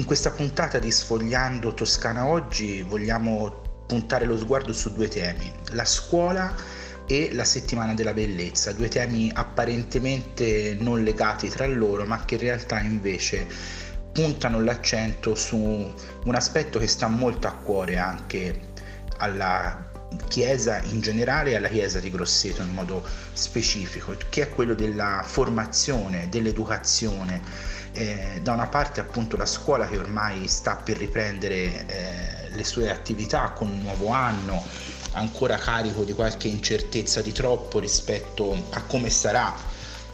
In questa puntata di Sfogliando Toscana oggi vogliamo puntare lo sguardo su due temi, la scuola e la settimana della bellezza, due temi apparentemente non legati tra loro ma che in realtà invece puntano l'accento su un aspetto che sta molto a cuore anche alla Chiesa in generale e alla Chiesa di Grosseto in modo specifico, che è quello della formazione, dell'educazione. Eh, da una parte appunto la scuola che ormai sta per riprendere eh, le sue attività con un nuovo anno, ancora carico di qualche incertezza di troppo rispetto a come sarà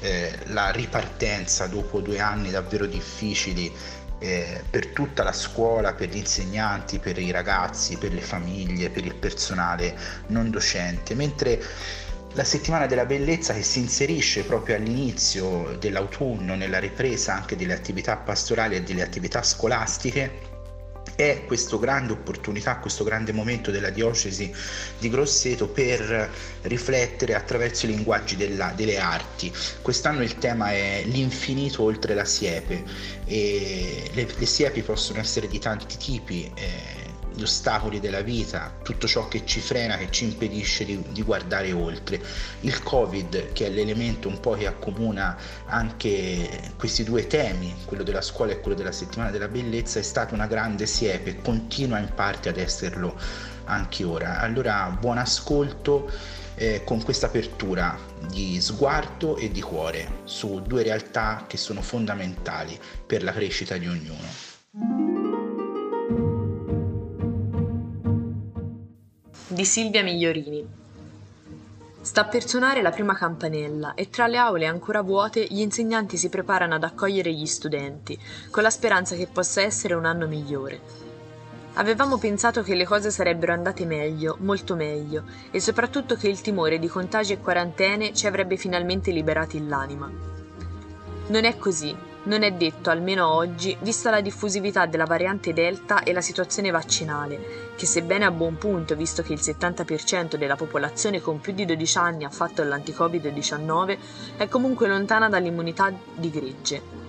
eh, la ripartenza dopo due anni davvero difficili eh, per tutta la scuola, per gli insegnanti, per i ragazzi, per le famiglie, per il personale non docente, mentre la settimana della bellezza che si inserisce proprio all'inizio dell'autunno nella ripresa anche delle attività pastorali e delle attività scolastiche è questa grande opportunità, questo grande momento della diocesi di Grosseto per riflettere attraverso i linguaggi della, delle arti. Quest'anno il tema è l'infinito oltre la siepe e le, le siepi possono essere di tanti tipi. Eh, gli ostacoli della vita, tutto ciò che ci frena, che ci impedisce di, di, guardare oltre. Il Covid, che è l'elemento un po' che accomuna anche questi due temi, quello della scuola e quello della settimana della bellezza, è stata una grande siepe continua in parte ad esserlo anche ora. Allora, buon ascolto. Eh, con questa apertura di sguardo e di cuore su due realtà che sono fondamentali per la crescita di ognuno. Di Silvia Migliorini. Sta per suonare la prima campanella e tra le aule ancora vuote gli insegnanti si preparano ad accogliere gli studenti, con la speranza che possa essere un anno migliore. Avevamo pensato che le cose sarebbero andate meglio, molto meglio, e soprattutto che il timore di contagi e quarantene ci avrebbe finalmente liberati l'anima. Non è così, non è detto, almeno oggi, vista la diffusività della variante Delta e la situazione vaccinale, che sebbene a buon punto visto che il 70% della popolazione con più di 12 anni ha fatto l'anti-Covid-19, è comunque lontana dall'immunità di gregge.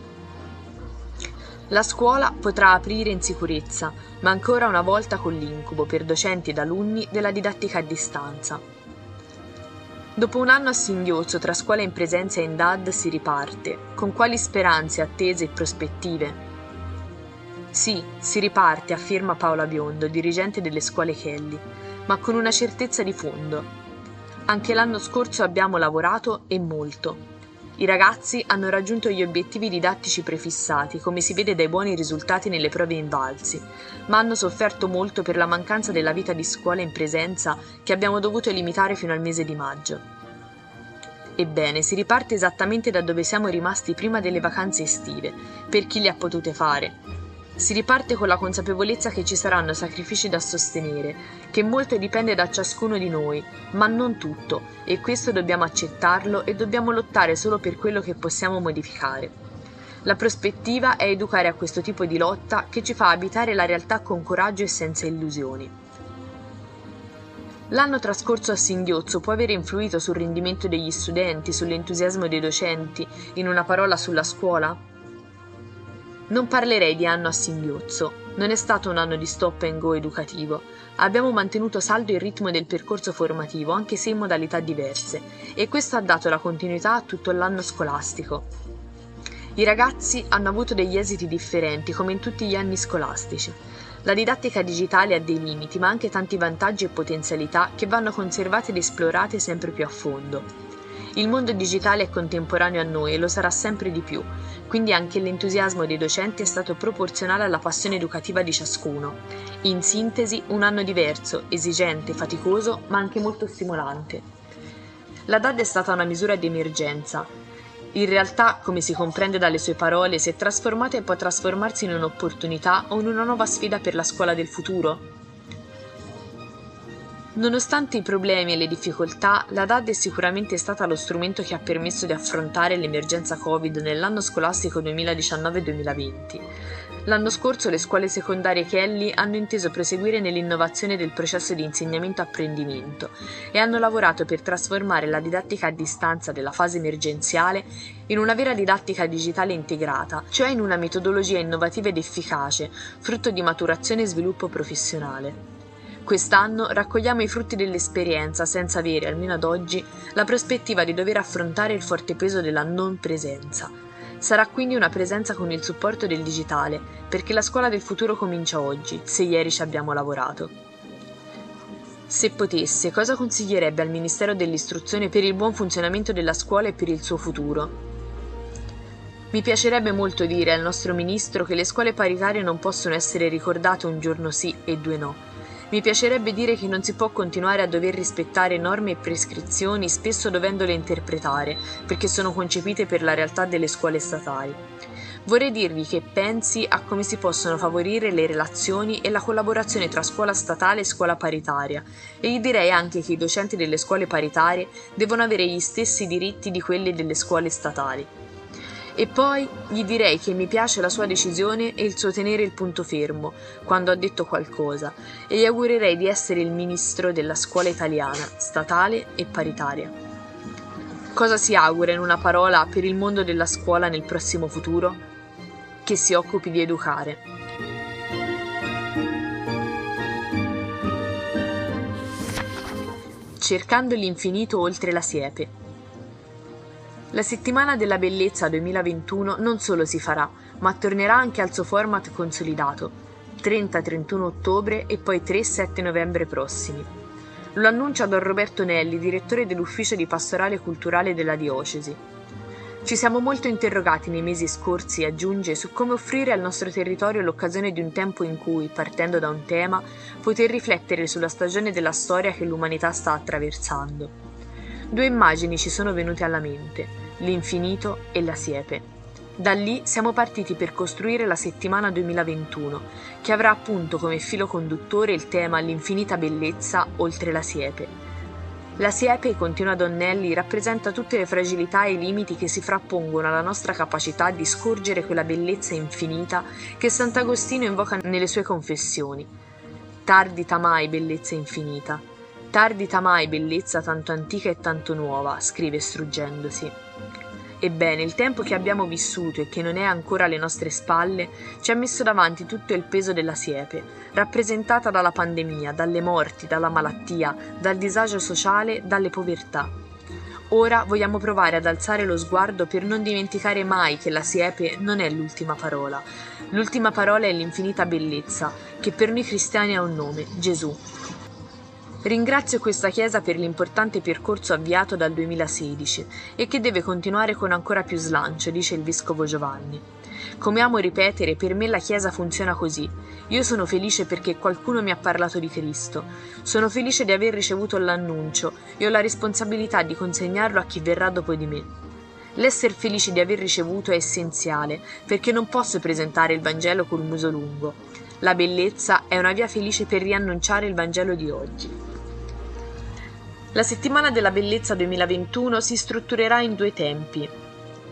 La scuola potrà aprire in sicurezza, ma ancora una volta con l'incubo per docenti ed alunni della didattica a distanza, Dopo un anno a singhiozzo tra scuola in presenza e in DAD si riparte. Con quali speranze, attese e prospettive? Sì, si riparte, afferma Paola Biondo, dirigente delle scuole Kelly, ma con una certezza di fondo. Anche l'anno scorso abbiamo lavorato e molto. I ragazzi hanno raggiunto gli obiettivi didattici prefissati, come si vede dai buoni risultati nelle prove invalsi, ma hanno sofferto molto per la mancanza della vita di scuola in presenza che abbiamo dovuto limitare fino al mese di maggio. Ebbene, si riparte esattamente da dove siamo rimasti prima delle vacanze estive, per chi le ha potute fare, si riparte con la consapevolezza che ci saranno sacrifici da sostenere, che molto dipende da ciascuno di noi, ma non tutto, e questo dobbiamo accettarlo e dobbiamo lottare solo per quello che possiamo modificare. La prospettiva è educare a questo tipo di lotta che ci fa abitare la realtà con coraggio e senza illusioni. L'anno trascorso a singhiozzo può aver influito sul rendimento degli studenti, sull'entusiasmo dei docenti, in una parola sulla scuola? Non parlerei di anno a singhiozzo, non è stato un anno di stop and go educativo. Abbiamo mantenuto saldo il ritmo del percorso formativo, anche se in modalità diverse, e questo ha dato la continuità a tutto l'anno scolastico. I ragazzi hanno avuto degli esiti differenti, come in tutti gli anni scolastici. La didattica digitale ha dei limiti, ma anche tanti vantaggi e potenzialità che vanno conservate ed esplorate sempre più a fondo. Il mondo digitale è contemporaneo a noi e lo sarà sempre di più, quindi anche l'entusiasmo dei docenti è stato proporzionale alla passione educativa di ciascuno. In sintesi, un anno diverso, esigente, faticoso, ma anche molto stimolante. La DAD è stata una misura di emergenza. In realtà, come si comprende dalle sue parole, è trasformata può trasformarsi in un'opportunità o in una nuova sfida per la scuola del futuro? Nonostante i problemi e le difficoltà, la DAD è sicuramente stata lo strumento che ha permesso di affrontare l'emergenza Covid nell'anno scolastico 2019-2020. L'anno scorso le scuole secondarie Kelly hanno inteso proseguire nell'innovazione del processo di insegnamento-apprendimento e hanno lavorato per trasformare la didattica a distanza della fase emergenziale in una vera didattica digitale integrata, cioè in una metodologia innovativa ed efficace, frutto di maturazione e sviluppo professionale. Quest'anno raccogliamo i frutti dell'esperienza senza avere, almeno ad oggi, la prospettiva di dover affrontare il forte peso della non presenza Sarà quindi una presenza con il supporto del digitale, perché la scuola del futuro comincia oggi, se ieri ci abbiamo lavorato. Se potesse, cosa consiglierebbe al Ministero dell'Istruzione per il buon funzionamento della scuola e per il suo futuro? Mi piacerebbe molto dire al nostro Ministro che le scuole paritarie non possono essere ricordate un giorno sì e due no, mi piacerebbe dire che non si può continuare a dover rispettare norme e prescrizioni, spesso dovendole interpretare, perché sono concepite per la realtà delle scuole statali. Vorrei dirvi che pensi a come si possono favorire le relazioni e la collaborazione tra scuola statale e scuola paritaria e gli direi anche che i docenti delle scuole paritarie devono avere gli stessi diritti di quelli delle scuole statali. E poi gli direi che mi piace la sua decisione e il suo tenere il punto fermo quando ha detto qualcosa e gli augurerei di essere il ministro della scuola italiana, statale e paritaria. Cosa si augura in una parola per il mondo della scuola nel prossimo futuro? Che si occupi di educare. Cercando l'infinito oltre la siepe la settimana della bellezza 2021 non solo si farà, ma tornerà anche al suo format consolidato, 30-31 ottobre e poi 3-7 novembre prossimi. Lo annuncia Don Roberto Nelli, direttore dell'ufficio di pastorale culturale della diocesi. Ci siamo molto interrogati nei mesi scorsi, aggiunge, su come offrire al nostro territorio l'occasione di un tempo in cui, partendo da un tema, poter riflettere sulla stagione della storia che l'umanità sta attraversando. Due immagini ci sono venute alla mente, l'infinito e la siepe. Da lì siamo partiti per costruire la settimana 2021, che avrà appunto come filo conduttore il tema L'infinita bellezza oltre la siepe. La siepe, continua Donnelly, rappresenta tutte le fragilità e i limiti che si frappongono alla nostra capacità di scorgere quella bellezza infinita che Sant'Agostino invoca nelle sue confessioni. Tardita mai bellezza infinita, Tardita mai bellezza tanto antica e tanto nuova, scrive struggendosi. Ebbene, il tempo che abbiamo vissuto e che non è ancora alle nostre spalle ci ha messo davanti tutto il peso della siepe, rappresentata dalla pandemia, dalle morti, dalla malattia, dal disagio sociale, dalle povertà. Ora vogliamo provare ad alzare lo sguardo per non dimenticare mai che la siepe non è l'ultima parola. L'ultima parola è l'infinita bellezza, che per noi cristiani ha un nome, Gesù. Ringrazio questa Chiesa per l'importante percorso avviato dal 2016 e che deve continuare con ancora più slancio, dice il Vescovo Giovanni. Come amo ripetere, per me la Chiesa funziona così. Io sono felice perché qualcuno mi ha parlato di Cristo. Sono felice di aver ricevuto l'annuncio e ho la responsabilità di consegnarlo a chi verrà dopo di me. L'essere felici di aver ricevuto è essenziale, perché non posso presentare il Vangelo col muso lungo. La bellezza è una via felice per riannunciare il Vangelo di oggi. La settimana della bellezza 2021 si strutturerà in due tempi.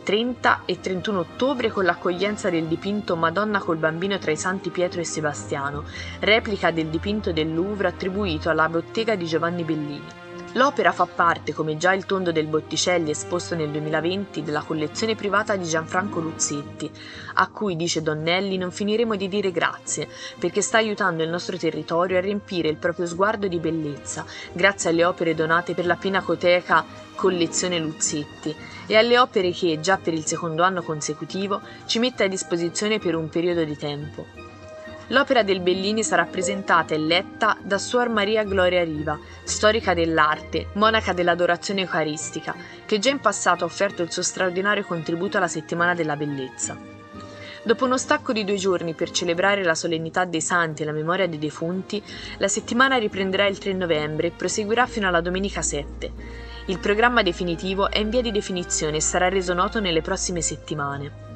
30 e 31 ottobre con l'accoglienza del dipinto Madonna col bambino tra i santi Pietro e Sebastiano, replica del dipinto del Louvre attribuito alla bottega di Giovanni Bellini. L'opera fa parte, come già il tondo del Botticelli esposto nel 2020, della collezione privata di Gianfranco Luzzetti, a cui, dice Donnelli, non finiremo di dire grazie, perché sta aiutando il nostro territorio a riempire il proprio sguardo di bellezza, grazie alle opere donate per la Pinacoteca Collezione Luzzetti e alle opere che, già per il secondo anno consecutivo, ci mette a disposizione per un periodo di tempo. L'opera del Bellini sarà presentata e letta da Suor Maria Gloria Riva, storica dell'arte, monaca dell'adorazione eucaristica, che già in passato ha offerto il suo straordinario contributo alla settimana della bellezza. Dopo uno stacco di due giorni per celebrare la solennità dei santi e la memoria dei defunti, la settimana riprenderà il 3 novembre e proseguirà fino alla domenica 7. Il programma definitivo è in via di definizione e sarà reso noto nelle prossime settimane.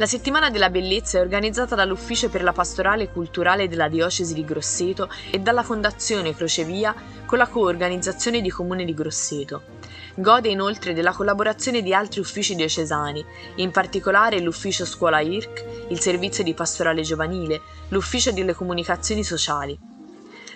La settimana della bellezza è organizzata dall'Ufficio per la pastorale culturale della diocesi di Grosseto e dalla Fondazione Crocevia con la coorganizzazione di Comune di Grosseto. Gode inoltre della collaborazione di altri uffici diocesani, in particolare l'ufficio scuola IRC, il servizio di pastorale giovanile, l'ufficio delle comunicazioni sociali.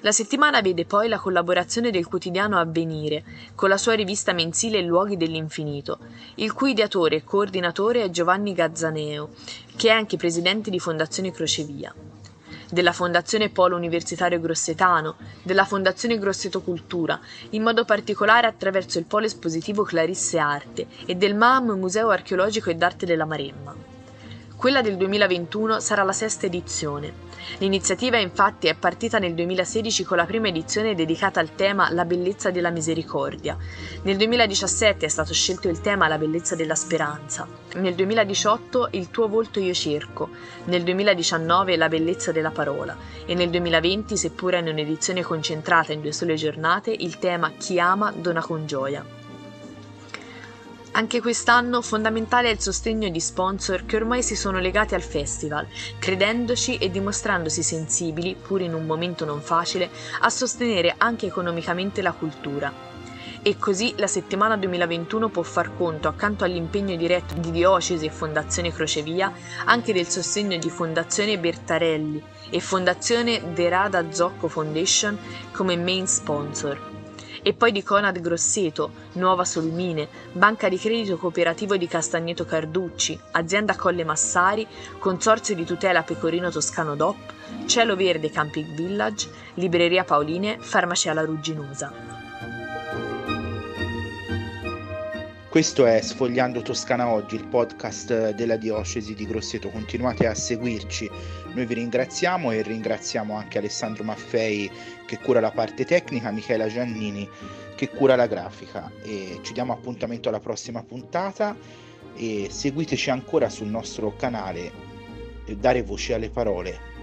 La settimana vede poi la collaborazione del quotidiano Avvenire con la sua rivista mensile Luoghi dell'Infinito, il cui ideatore e coordinatore è Giovanni Gazzaneo, che è anche presidente di Fondazione Crocevia della Fondazione Polo Universitario Grossetano, della Fondazione Grosseto Cultura, in modo particolare attraverso il Polo Espositivo Clarisse Arte e del MAM Museo Archeologico e d'Arte della Maremma. Quella del 2021 sarà la sesta edizione. L'iniziativa infatti è partita nel 2016 con la prima edizione dedicata al tema La bellezza della misericordia. Nel 2017 è stato scelto il tema La bellezza della speranza. Nel 2018 Il tuo volto io cerco. Nel 2019 La bellezza della parola. E nel 2020, seppure in un'edizione concentrata in due sole giornate, il tema Chi ama dona con gioia. Anche quest'anno fondamentale è il sostegno di sponsor che ormai si sono legati al festival, credendoci e dimostrandosi sensibili, pur in un momento non facile, a sostenere anche economicamente la cultura. E così la settimana 2021 può far conto, accanto all'impegno diretto di Diocesi e Fondazione Crocevia, anche del sostegno di Fondazione Bertarelli e Fondazione Derada Zocco Foundation come main sponsor e poi di Conad Grosseto, Nuova Solmine, Banca di Credito Cooperativo di Castagneto Carducci, Azienda Colle Massari, Consorzio di tutela Pecorino Toscano DOP, Cielo Verde Camping Village, Libreria Paoline, Farmacia La Rugginosa. Questo è Sfogliando Toscana Oggi, il podcast della diocesi di Grosseto. Continuate a seguirci. Noi vi ringraziamo e ringraziamo anche Alessandro Maffei che cura la parte tecnica, Michela Giannini che cura la grafica. E ci diamo appuntamento alla prossima puntata e seguiteci ancora sul nostro canale Dare voce alle parole